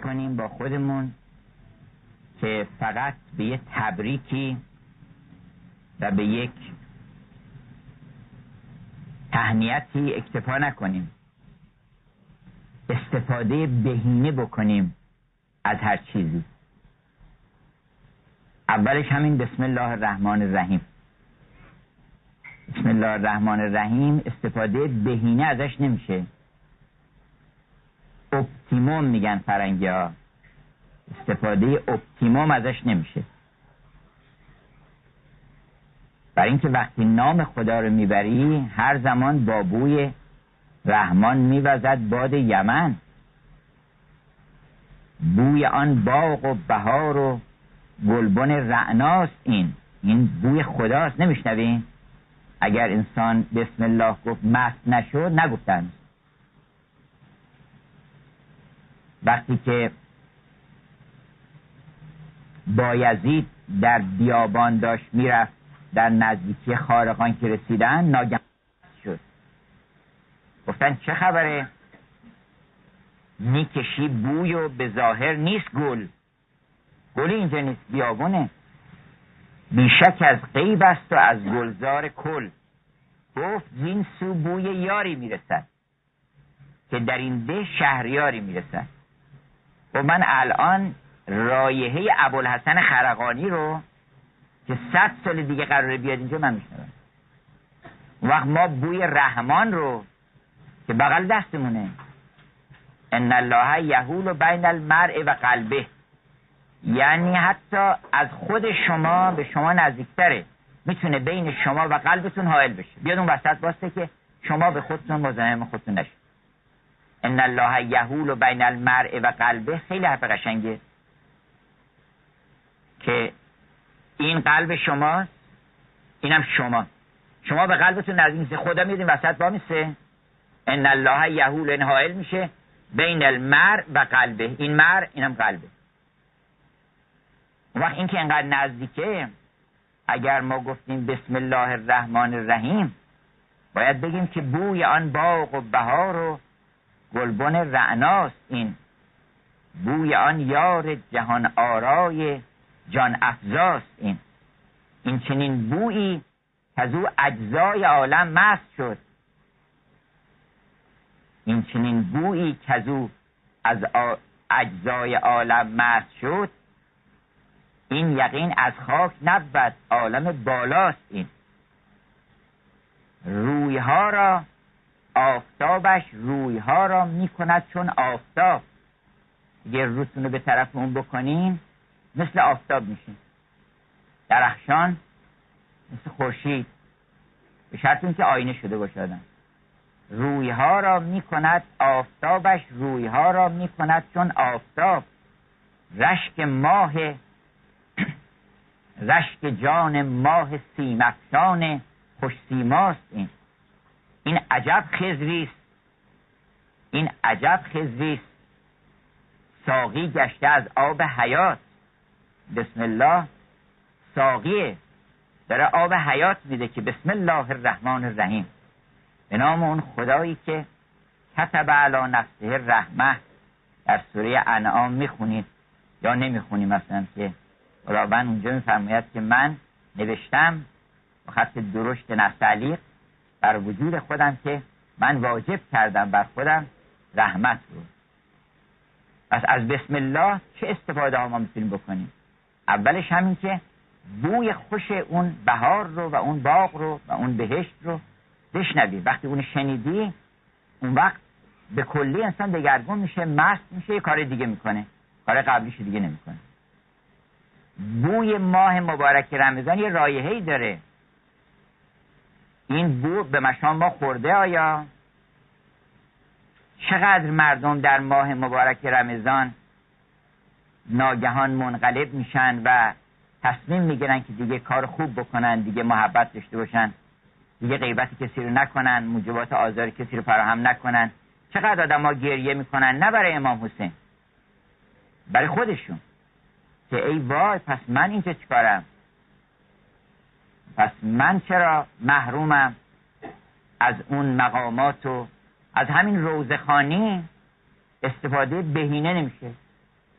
کنیم با خودمون که فقط به یه تبریکی و به یک تهنیتی اکتفا نکنیم. استفاده بهینه بکنیم از هر چیزی. اولش همین بسم الله الرحمن الرحیم. بسم الله الرحمن الرحیم استفاده بهینه ازش نمیشه. optimum میگن فرنگی ها. استفاده optimum ازش نمیشه. برای اینکه وقتی نام خدا رو می‌بری هر زمان با بوی رحمان میوزد باد یمن. بوی آن باغ و بهار و گلبن رعناست این. این بوی خداست نمیشنوین اگر انسان بسم الله گفت مست نشد نگفتن. وقتی که بایزید در بیابان داشت می‌رفت در نزدیکی خارقان که رسیدن ناگهان شد. گفتن چه خبره؟ می‌کشی بوی و به ظاهر نیست گل. گل اینجا نیست بیابونه. بیشک از غیب است و از گلزار کل. گفت زین سو بوی یاری می‌رسد که در این ده شهریاری می‌رسد. و من الان رایحه ابوالحسن خرقانی رو که صد سال دیگه قراره بیاد اینجا من میشنوم. وقت ما بوی رحمان رو که بغل دستمونه. ان الله یهول بین المرء و قلبه. یعنی حتی از خود شما به شما نزدیکتره. می‌تونه بین شما و قلبتون حائل بشه. بیاد اون وسط باسته که شما به خودتون مزاحم خودتون نشید. ان الله یهول بین المرء و قلبه. خیلی حرف قشنگه. که این قلب شماست اینم شما. شما به قلبتون نزدیک نیست خدا میدین وسط با میسه. ان الله یهول این حائل میشه. بین المر و قلبه. این مر اینم قلبه. وقت این که انقدر نزدیکه اگر ما گفتیم بسم الله الرحمن الرحیم باید بگیم که بوی آن باغ و بهار و گلبن رعناست این. بوی آن یار جهان آرای جان افزاست این. این چنین بویی که از او اجزای عالم مست شد. این چنین بویی که از او از اجزای عالم مست شد. این یقین از خاک نبود عالم بالاست این. رویها را آفتابش رویها را می‌کند چون آفتاب. یه روتون رو به طرف اون بکنین مثل آفتاب میشین درخشان مثل خورشید. به شرط که آینه شده باشه آدم. رویها را می‌کند آفتابش رویها را می‌کند چون آفتاب. رشک ماه رشک جان ماه سیمکشان خوش سیماست این. این عجب خزریست این عجب خزریست ساقی گشته از آب حیات. بسم الله. ساقیه داره آب حیات میده که بسم الله الرحمن الرحیم. به نام اون خدایی که کتب علی نفسه رحمه در سوره انعام می‌خونید. یا نمی‌خونید مثلا که خداوند اونجا میفرماید که من نوشتم. خط درشت نستعلیق بر وجود خودم که من واجب کردم بر خودم رحمت رو. پس از بسم الله چه استفاده ها ما می‌تونیم بکنیم؟ اولش همین که بوی خوش اون بهار رو و اون باغ رو و اون بهشت رو بشنوی وقتی اون شنیدی اون وقت به کلی انسان دگرگون میشه مست میشه یه کار دیگه می‌کنه. کار قبلیش دیگه نمی‌کنه. بوی ماه مبارک رمضان یه رایحه‌ای داره. این بو به مشام ما خورده آیا؟ چقدر مردم در ماه مبارک رمضان ناگهان منقلب میشن و تصمیم می‌گیرن که دیگه کار خوب بکنن دیگه محبت داشته باشن دیگه غیبت کسی رو نکنن موجبات آزار کسی رو فراهم نکنن. چقدر آدم ها گریه می‌کنن نه برای امام حسین برای خودشون. که ای وای پس من اینجا چیکارم؟ پس من چرا محرومم از اون مقامات و از همین روزخانی؟ استفاده بهینه نمیشه.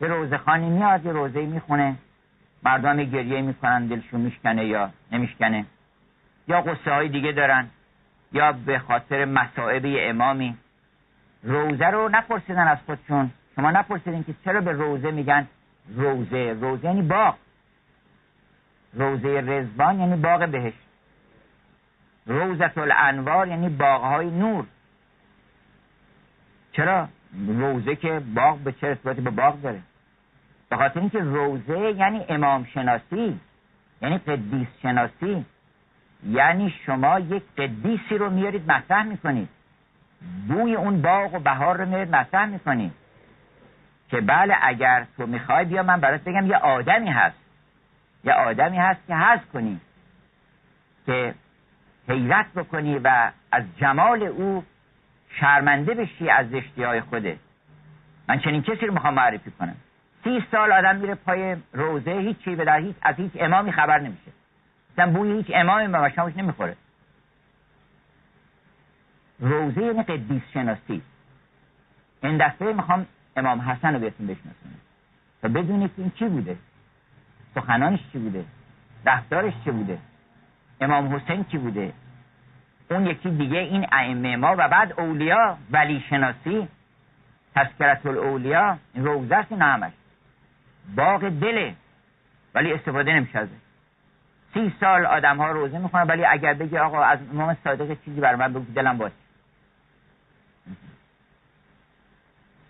یه روزه خانی میاد یه روزه می‌خونه. مردم گریه می‌کنن دلشون میشکنه یا نمیشکنه. یا قصه های دیگه دارن یا به خاطر مسائب امامی. روزه رو نپرسیدن از خودشون. شما نپرسیدین که چرا به روزه میگن روزه؟ روزه یعنی باغ. روزه رزبان یعنی باغ بهشت. روزت الانوار یعنی باغهای نور. چرا؟ روزه که باغ به چه ارتباطی به باغ داره؟ به خاطر اینکه روزه یعنی امام شناسی یعنی قدیس شناسی. یعنی شما یک قدیسی رو میارید مطرح می‌کنید. بوی اون باغ و بهار رو میارید مطرح می‌کنید. که بله اگر تو می‌خوای بیا من برات بگم یه آدمی هست. یه آدمی هست که هست کنی که حیرت بکنی و از جمال او شرمنده بشی از زشتی های خوده من چنین کسی رو می‌خوام معرفی کنم. سی سال آدم میره پای روزه هیچی به در هیچ از هیچ امامی خبر نمیشه. مثلا بوی هیچ امامی به مشامش نمی‌خوره. روزه یعنی قدیس شناسی. این دفعه می‌خوام امام حسن رو بهتون بشناسونم و بدونید این چی بوده. سخنانش چی بوده؟ رفتارش چی بوده؟ امام حسین چی بوده؟ اون یکی دیگه این ائمه ما و بعد اولیا ولی شناسی تذکرت الاولیا روزه است اینا همش. باغ دله ولی استفاده نمیشه ازش سی سال آدم ها روزه می‌کنن ولی اگر بگی آقا از امام صادق چیزی بر من بگو دلم باشه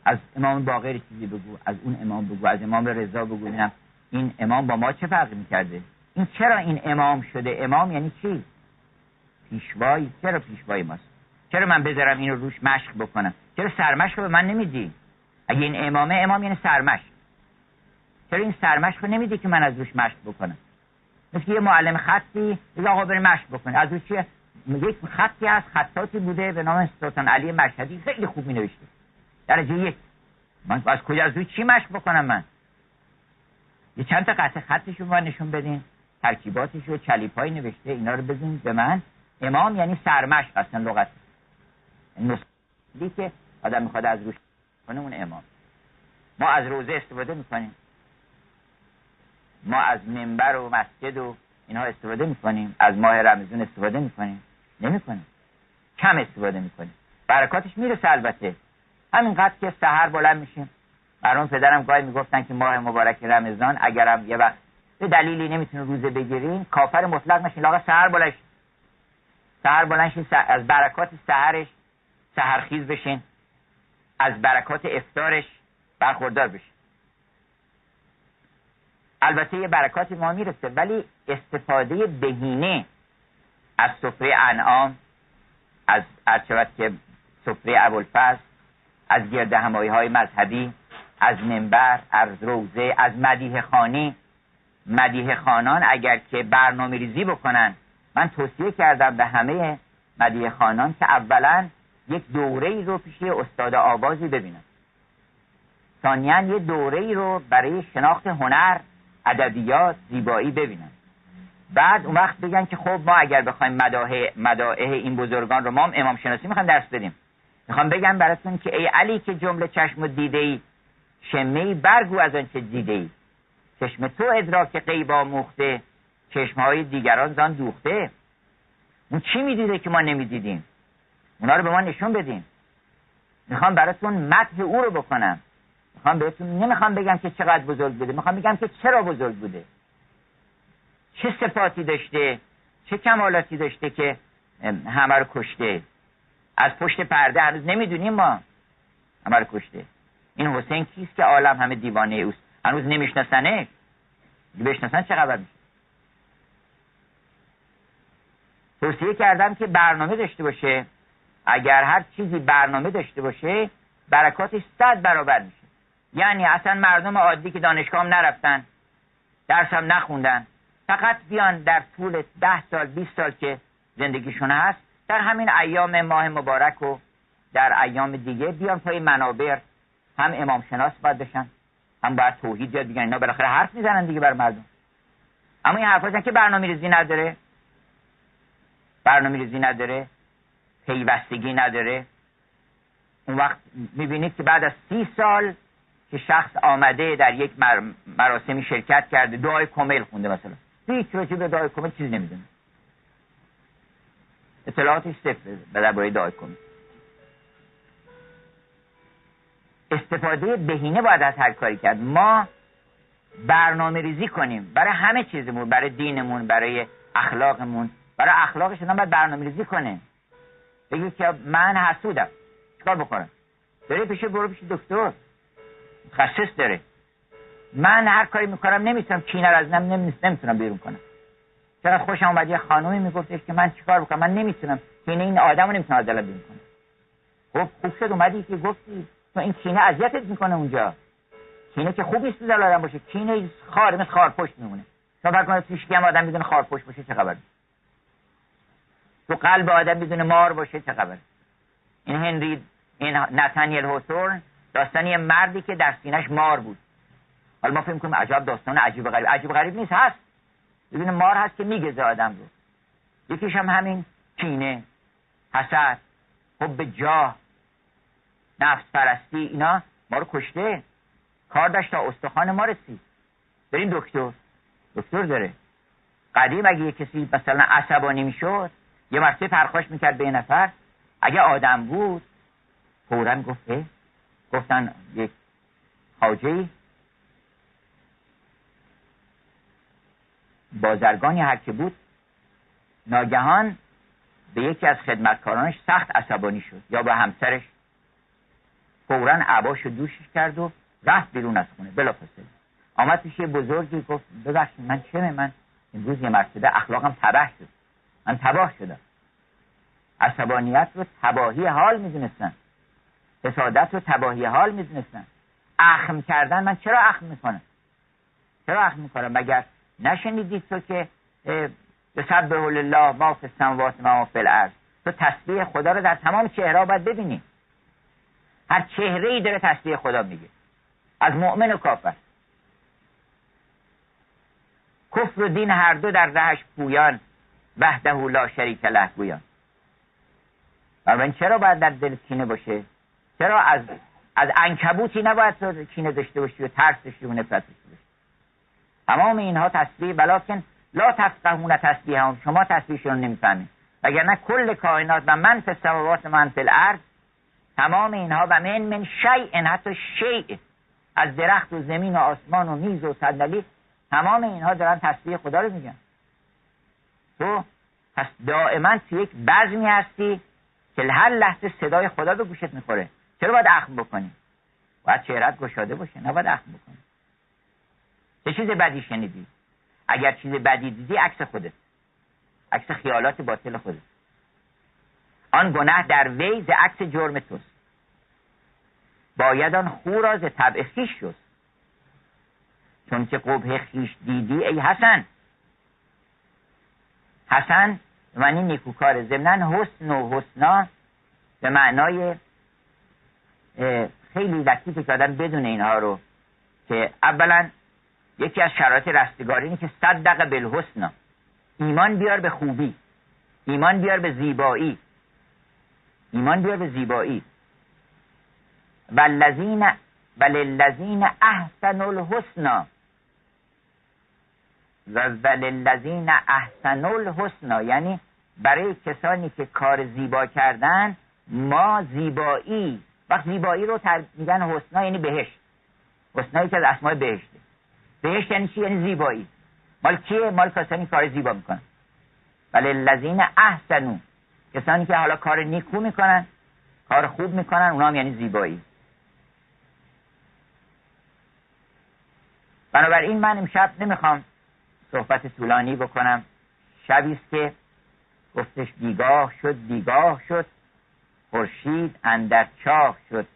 از امام باقر چیزی بگو از اون امام بگو از امام رضا بگو اینم این امام با ما چه فرقی می‌کرده؟ این چرا این امام شده؟ امام یعنی چی؟ پیشوایی. چرا پیشوایی ماست؟ چرا من بذارم اینو روش مشق بکنم؟ چرا سرمشق به من نمیدی؟ اگه این امامه امام یعنی سرمشق. چرا این سرمشق رو نمیدی که من از روش مشق بکنم؟ مثل یه معلم خطی بگه آقا بری مشق بکنه از روش یک خطی از خطاتی بوده به نام سلطان علی مشهدی. خیلی خوب می نوشته درجه یک. من از کجا از روی چی مشق بکنم من؟ یه چند تا قطع خطش رو نشون بدین ترکیباتش رو چلیپایی نوشته اینا رو بزنید به من. امام یعنی سرمشق اصلا لغت. نسلی که آدم می‌خواد از روش کنه اون امام. ما از روزه استفاده می‌کنیم. ما از منبر و مسجد و اینها استفاده می‌کنیم. از ماه رمزون استفاده می‌کنیم. نمی‌کنیم. کم استفاده می‌کنیم. برکاتش می‌رسه البته. همینقدر که سهر بلند میشیم برام پدرم گاهی می‌گفتن که ماه مبارک رمضان اگرم یه وقت به دلیلی نمی‌تونه روزه بگیرین کافر مطلق نشین. لاغا سهر بلند سهر بلند از برکات سهرش سهرخیز بشین. از برکات افتارش برخوردار بشین. البته یه برکات ما می‌رسه ولی استفاده بهینه از سفره انعام از ارچوت که سفره ابوالفضل از گرد همایی های مذهبی از منبر از روزه از مدیه خانی. مدیه خانان اگر که برنامه ریزی بکنن من توصیه کردم به همه مدیه خانان که اولا یک دوره ای رو پیش استاد آوازی ببینن. ثانیا یه دوره ای رو برای شناخت هنر ادبیات زیبایی ببینن. بعد اون وقت بگن که خب ما اگر بخوایم مداحه مداحه این بزرگان رو ما امام شناسی می‌خوایم درس بدیم. می‌خوام بگم براتون که ای علی که جمله چشم دیده ای شمه برگو از آنچه دیده ای. چشم تو ادراک قیبا موخته چشمهای دیگران زان دوخته. اون چی می‌دیده که ما نمی‌دیدیم؟ اونا رو به ما نشون بدیم می‌خوام براتون متح او رو بکنم می‌خوام بهتون نمی‌خوام بگم که چقدر بزرگ بوده. می‌خوام بگم که چرا بزرگ بوده. چه صفاتی داشته؟ چه کمالاتی داشته که همه رو کشته؟ از پشت پرده هنوز نمی‌دونیم ما. همه رو کشته. این حسین کیست که عالم همه دیوانه اوست؟ هنوز نمیشناسنه؟ بشناسن چه خبر توصیه کردم که برنامه داشته باشه. اگر هر چیزی برنامه داشته باشه برکاتش صد برابر میشه. یعنی اصلا مردم عادی که دانشگاه هم نرفتن درس هم نخوندن فقط بیان در طول ده سال 20 سال که زندگیشون هست در همین ایام ماه مبارک و در ایام دیگه بیان پای منابر هم امام شناس باید بشن هم باید توحید یاد بگن اینا بالاخره حرف می‌زنن دیگه بر مردم. اما این حرفاشن که برنامه ریزی نداره برنامه ریزی نداره پیوستگی نداره. اون وقت می‌بینید که بعد از سی سال که شخص آمده در یک مراسمی شرکت کرده دعای کمل خونده مثلا. هیچ راجع به دعای کمل چیزی نمی‌دونه. اطلاعاتش صفر به درباره دعای کمل استفاده بهینه باید از هر کاری کرد. ما برنامه ریزی کنیم. برای همه چیزمون برای دینمون برای اخلاقمون. برای اخلاقش آدم باید برنامه ریزی کنه بگی که من حسودم. چیکار بکنم؟ داره پیش برو پیش دکتر. متخصص داره من هر کاری می‌کنم نمی‌تونم کینه از نم نمی‌تونم بیرون کنم. چرا خوشم اومد؟ یه خانومی میگفتش که من چیکار بکنم؟ من نمی‌تونم. کینه این آدم رو نمی‌تونم از دلم بیرون کنم. خب خوب شد اومدی که گفتی این کینه اذیتت می‌کنه اونجا. کینه که خوب نیست دل آدم باشه. کینه خار مثل خار پشت میمونه. شما فکر کنید پیش هم آدم می‌دونه خار پشت باشه چه خبر؟ تو قلب آدم می‌دونه مار باشه چه خبر؟ این هنری این نتانیل هوسورن داستانی مردی که در سینش مار بود. حالا ما فکر کنیم عجب داستان عجیب غریب. عجیب غریب نیست هست. ببین مار هست که میگزه آدم رو. یکیش هم همین کینه حسد حب جاه. نفس پرستی اینا ما رو کشته. کار داشت تا استخوان ما رسید. بریم دکتر. دکتر داره. قدیم اگه یه کسی مثلا عصبانی می‌شد یه مرتبه پرخاش می‌کرد به نفر. اگه آدم بود فورا گفته گفتن یک خاجه بازرگانی هر که بود ناگهان به یکی از خدمتکارانش سخت عصبانی شد یا به همسرش فورا عباش دوشش کرد و رفت بیرون از خونه. بلافاصله. آمد پیش یه بزرگی گفت ببخشید من چه من امروز یه مرتبه اخلاقم تباه شد. من تباه شدم. عصبانیت رو تباهی حال می‌دونستن. حسادت رو تباهی حال می‌دونستن. اخم کردن من چرا اخم می‌کنم؟ چرا اخم می‌کنم؟ مگر نشنیدید تو که به سبه الله ما فی السماوات ما فی تو تسبیح خدا رو در تمام چهره باید ببینی. هر چهره ای داره تسبیح خدا میگه. از مؤمن و کافر. کفر و دین هر دو در رهش پویان. وحده لا شریک له گویان. و چرا باید در دل کینه باشه؟ چرا از از انکبوتی نباید تو کینه داشته باشی و ترس داشتی و نفرت داشته باشی تمام اینها تسبیح بلکن لا تفقهون تسبیح هم شما تسبیحشون نمی‌فهمید. وگرنه کل کائنات و من فی السماوات من فی الارض تمام اینها و من من شیء حتی شیء از درخت و زمین و آسمان و میز و صندلی تمام اینها دارن تسبیح خدا رو میگن. تو پس دائما تو یک بزمی هستی که هر لحظه صدای خدا به گوشت می‌خوره. چرا باید اخم بکنی؟ باید چهرت گشاده باشه نباید اخم بکنی. چه چیز بدی شنیدی؟ اگر چیز بدی دیدی عکس خودت. عکس خیالات باطل خودت. آن گناه در وی ز عکس جرم توست. باید آن خو را ز طبع خیش شد چون که قبه خیش دیدی ای حسن. حسن معنی نیکوکار ضمنا حسن و حسنا به معنای خیلی لطیفه که آدم بدون اینها رو که اولا یکی از شرایط رستگاری اینه که صدق بالحسنا. ایمان بیار به خوبی. ایمان بیار به زیبایی. ایمان بیار به زیبایی. والذین وللذین احسن الحسنا و وللذین احسن الحسنا یعنی برای کسانی که کار زیبا کردن ما زیبایی. وقت زیبایی رو تر... میگن حسنا یعنی بهشت. حسنا که از اسمای بهشته. بهشت یعنی چی؟ یعنی زیبایی. مال کیه؟ مال کسانی کار زیبا می‌کنن. ولی لذین احسنو. کسانی که حالا کار نیکو می‌کنن کار خوب می‌کنن اونا هم یعنی زیبایی. بنابراین من امشب نمی‌خوام صحبت طولانی بکنم. شبی است که گفتش بیگاه شد بیگاه شد. خورشید اندر چاه شد.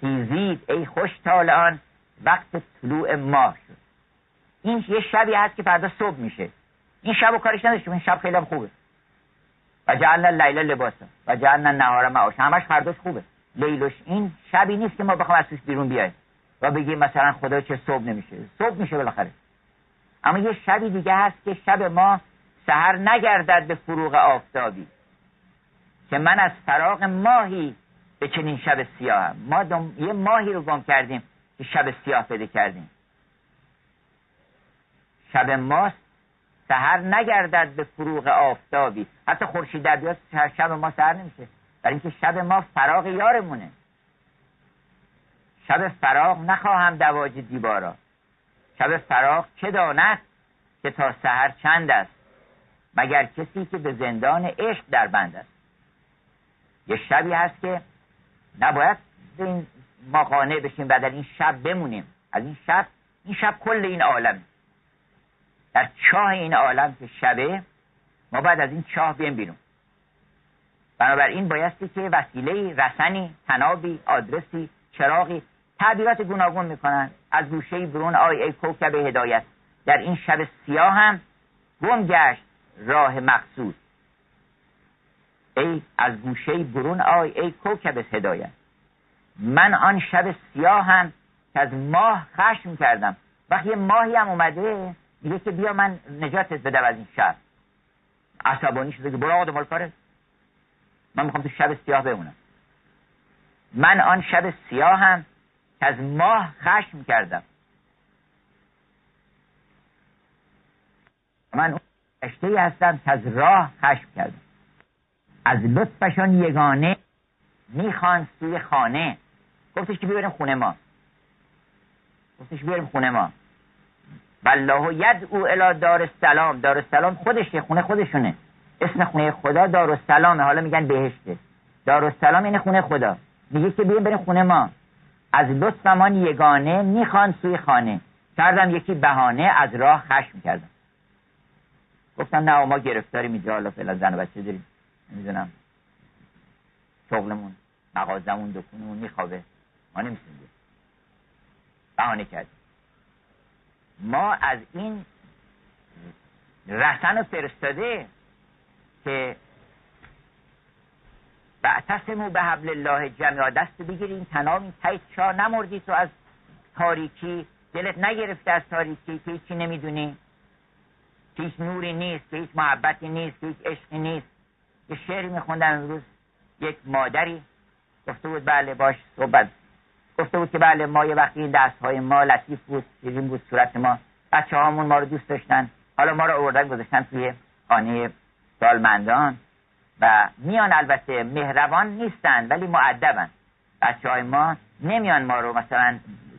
سیزید ای خوش آن وقت طلوع ماه شد. این یه شبی هست که فردا صبح میشه. این شب و کارش نداشتیم این شب خیلی خوبه. و جعلنا لیل لباسا و جعلنا نهار معاش. همش فرداش خوبه. لیلش این شبی نیست که ما بخوام از توش بیرون بیایم. و بگیم مثلا خدا چه صبح نمیشه. صبح میشه بالاخره. اما یه شبی دیگه هست که شب ما سهر نگردد به فروغ آفتابی. که من از فراغ ماهی به چنین شب سیاهم. ما یه ماهی رو گم کردیم که شب سیاه پیدا کردیم. شب ماست سهر نگردد به فروغ آفتابی. حتی خورشید در بیاد شب ما سهر نمیشه. برای اینکه شب ما فراغ یارمونه. شب فراغ نخواهم دواج دیوارا. شب فراغ چه داند که تا سهر چند است؟ مگر کسی که به زندان عشق در بند است؟ یه شبی هست که نباید این ما قانع بشیم و این شب بمونیم. از این شب این شب کل این عالم. در چاه این عالم که شبه ما باید از این چاه بیم بیرون. بنابراین بایستی که وسیله رسنی تنابی آدرسی چراغی تعبیرات گوناگون می‌کنن. از گوشه برون آی ای کوکب هدایت. در این شب سیاه هم گم گشت راه مقصود. ای از گوشه برون آی ای کوکب هدایت. من آن شب سیاه هم که از ماه خشم کردم. وقتی ماهی هم اومده میگه که بیا من نجاتت بدم از این شب عصبانی شده که برو آقا دنبال کاره من می‌خوام تو شب سیاه بمونم. من آن شب سیاه هم که از ماه خشم کردم. من اون اشته هستم که از راه خشم کردم. از لطفشان یگانه می‌خوان سوی خانه. گفتش که بیاریم خونه ما. گفتش بیاریم خونه ما. والله ید او الا دار السلام. دار السلام خودشه خونه خودشونه. اسم خونه خدا دار السلامه. حالا میگن بهشته. دار السلام این خونه خدا. میگه که بیاریم بریم خونه ما. از لطفمان یگانه می‌خوان سوی خانه. کردم یکی بهانه از راه خشم کردم. گفتم نه ما گرفتاریم اینجا. حالا فعلا زن و بچه داریم. نمی‌دونم. شغلمون مغازمون دکونمون میخوابه. ما نمی‌تونیم بهانه کردیم. ما از این رسن فرستاده که بعتصمو به حبل الله جمعا دست بگیریم تنام این تایت چا نمردی تو از تاریکی دلت نگرفته از تاریکی که هیچی نمی‌دونی. که هیچ نوری نیست که هیچ محبتی نیست که هیچ عشقی نیست. یه شعری میخوندم امروز یک مادری گفته بود بله باش صحبت گفته بود که بله ما یه وقتی دست های ما لطیف بود شیرین بود صورت ما. بچه هامون ما رو دوست داشتن. حالا ما رو آوردن گذاشتن توی خانه سالمندان. و میان البته مهربان نیستن ولی معدبن بچه های ما نمیان ما رو مثلا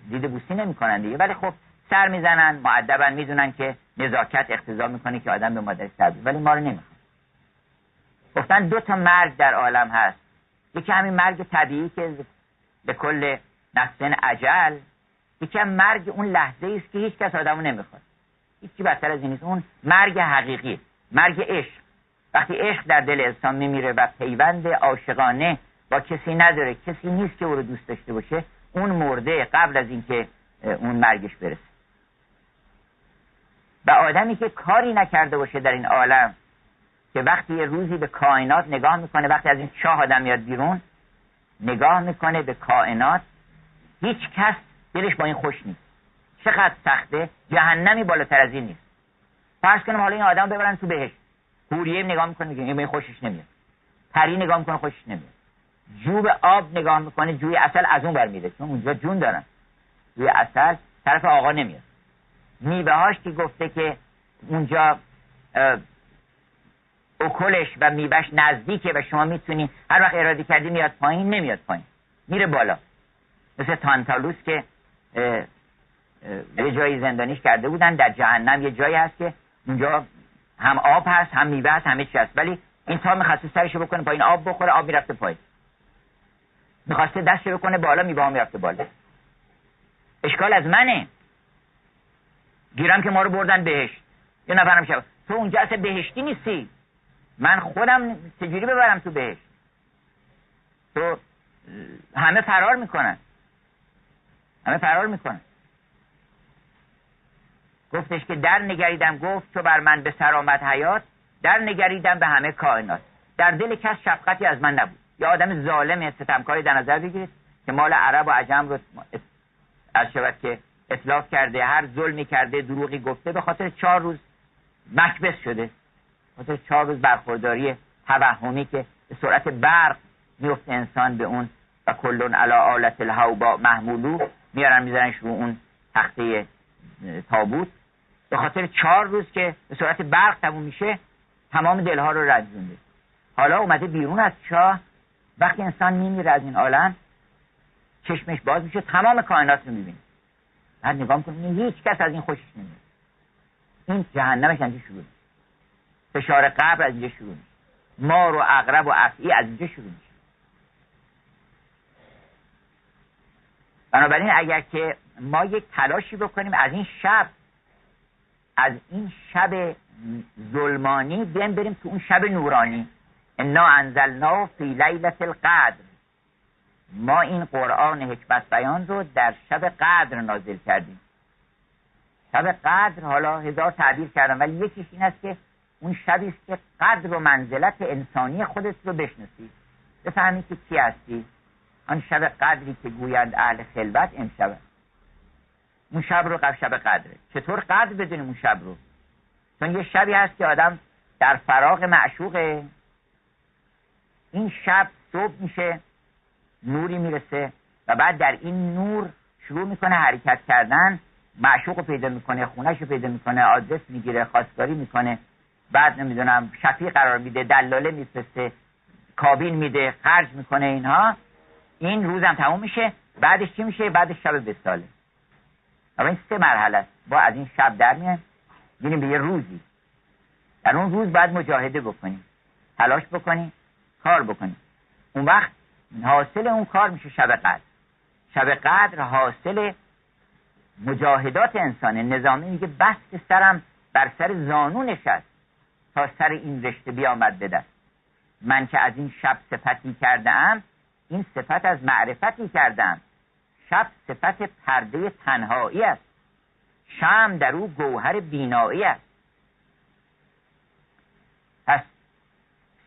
دیده بوسی نمی‌کنن دیگه. ولی خب سر می‌زنن معدبن می‌دونن که نزاکت اقتضا می‌کنه که آدم به مادرش سر ولی ما رو نمی‌خوان. گفتن دو تا مرگ در عالم هست. یکی همین مرگ طبیعی که به کل نفسن عجل. یکی هم مرگ اون لحظه است که هیچ کس آدمو نمی‌خواد. هیچی بدتر از این نیست. اون مرگ حقیقی مرگ عشق. وقتی عشق در دل انسان میمیره و پیوند عاشقانه با کسی نداره کسی نیست که او رو دوست داشته باشه اون مرده قبل از اینکه اون مرگش برسه. و آدمی که کاری نکرده باشه در این عالم که وقتی یه روزی به کائنات نگاه می‌کنه وقتی از این چاه آدم میاد بیرون نگاه می‌کنه به کائنات هیچ کس دلش با این خوش نیست. چقدر سخته؟ جهنمی بالاتر از این نیست. فرض کنیم حالا این آدم ببرن تو بهشت. حوریه نگاه می‌کنه میگه این خوشش نمیاد. پری نگاه می‌کنه خوشش نمیاد. جوب آب نگاه می‌کنه جوی اصل از اون برمیده چون اونجا جون دارن. جوی اصل طرف آقا نمیاد. میوه هاش که گفته که اونجا اکلش و میوهش نزدیکه و شما می‌تونی هر وقت اراده کردی میاد پایین نمیاد پایین. میره بالا. مثل تانتالوس که یه جایی زندانیش کرده بودن در جهنم یه جایی هست که اونجا هم آب هست هم میوه هست همه چی هست. ولی این تا می‌خواسته سرشو بکنه پایین آب بخوره آب می‌رفته پایین. می‌خواسته دستشو بکنه بالا میوه می‌رفته بالا. اشکال از منه. گیرم که ما رو بردن بهش یه نفرم شد تو اونجا اصلا بهشتی نیستی. من خودم چجوری ببرم تو بهشت؟ تو همه فرار می‌کنن. همه فرار می‌کنن. گفتش که در نگریدم گفت تو بر من به سرآمد حیات در نگریدم به همه کائنات. در دل کس شفقتی از من نبود. یا آدم ظالم ستمکاری در نظر بگیرید که مال عرب و عجم رو از شود که اطلاق کرده هر ظلمی کرده دروغی گفته به خاطر چهار روز مکبس شده. خاطر چهار روز برخورداری توهمی که به سرعت برق میفته انسان به اون. و کلون علا آلت الهوبا محمولو. میارن میذارنش رو اون تخته تابوت. به خاطر چهار روز که به صورت برق تموم میشه تمام دلها رو رنجونده حالا اومده بیرون از چاه وقتی انسان میمیره از این عالم چشمش باز میشه تمام کائنات رو می‌بینه. بعد نگاه می‌کنه هیچ کس از این خوشش نمیاد. این جهنمش از شروع میشه. فشار قبر از اینجا شروع میشه. مار و اغرب و افعی از اینجا شروع میشه. بنابراین اگر که ما یک تلاشی بکنیم از این شب از این شب ظلمانی بیایم بریم تو اون شب نورانی. انا انزلنا فی لیلت القدر. ما این قرآن حکمت بیان رو در شب قدر نازل کردیم. شب قدر حالا هزار تعبیر کردم ولی یکیش این است که اون شبی است که قدر و منزلت انسانی خودت رو بشناسی. بفهمی که کی هستی؟ آن شب قدری که گویند اهل خلوت امشب. اون شب رو شب قدره. چطور قدر بدونیم اون شب رو؟ چون یه شبی هست که آدم در فراغ معشوقه. این شب صبح میشه نوری می‌رسه و بعد در این نور شروع می‌کنه حرکت کردن. معشوق رو پیدا می‌کنه خونش رو پیدا می‌کنه آدرس می‌گیره خواستگاری می‌کنه. بعد نمی‌دونم شفیع قرار میده دلاله میفرسته کابین میده خرج می‌کنه اینها. این روزم تموم میشه بعدش چی میشه؟ بعدش شب بساله اما این سه مرحله است. با از این شب در میان میریم به یه روزی. در اون روز باید مجاهده بکنیم. تلاش بکنیم کار بکنیم. اون وقت حاصل اون کار میشه شب قدر. شب قدر حاصل مجاهدات انسان نظامی میگه بس که سرم بر سر زانو نشست تا سر این رشته بیامد من که از این شب صفتی کرده ام این صفت از معرفتی کردم. شب صفت پرده تنهایی است. شم در او گوهر بینایی است. پس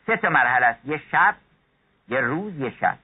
سه تا مرحله است. یه شب یه روز یه شب.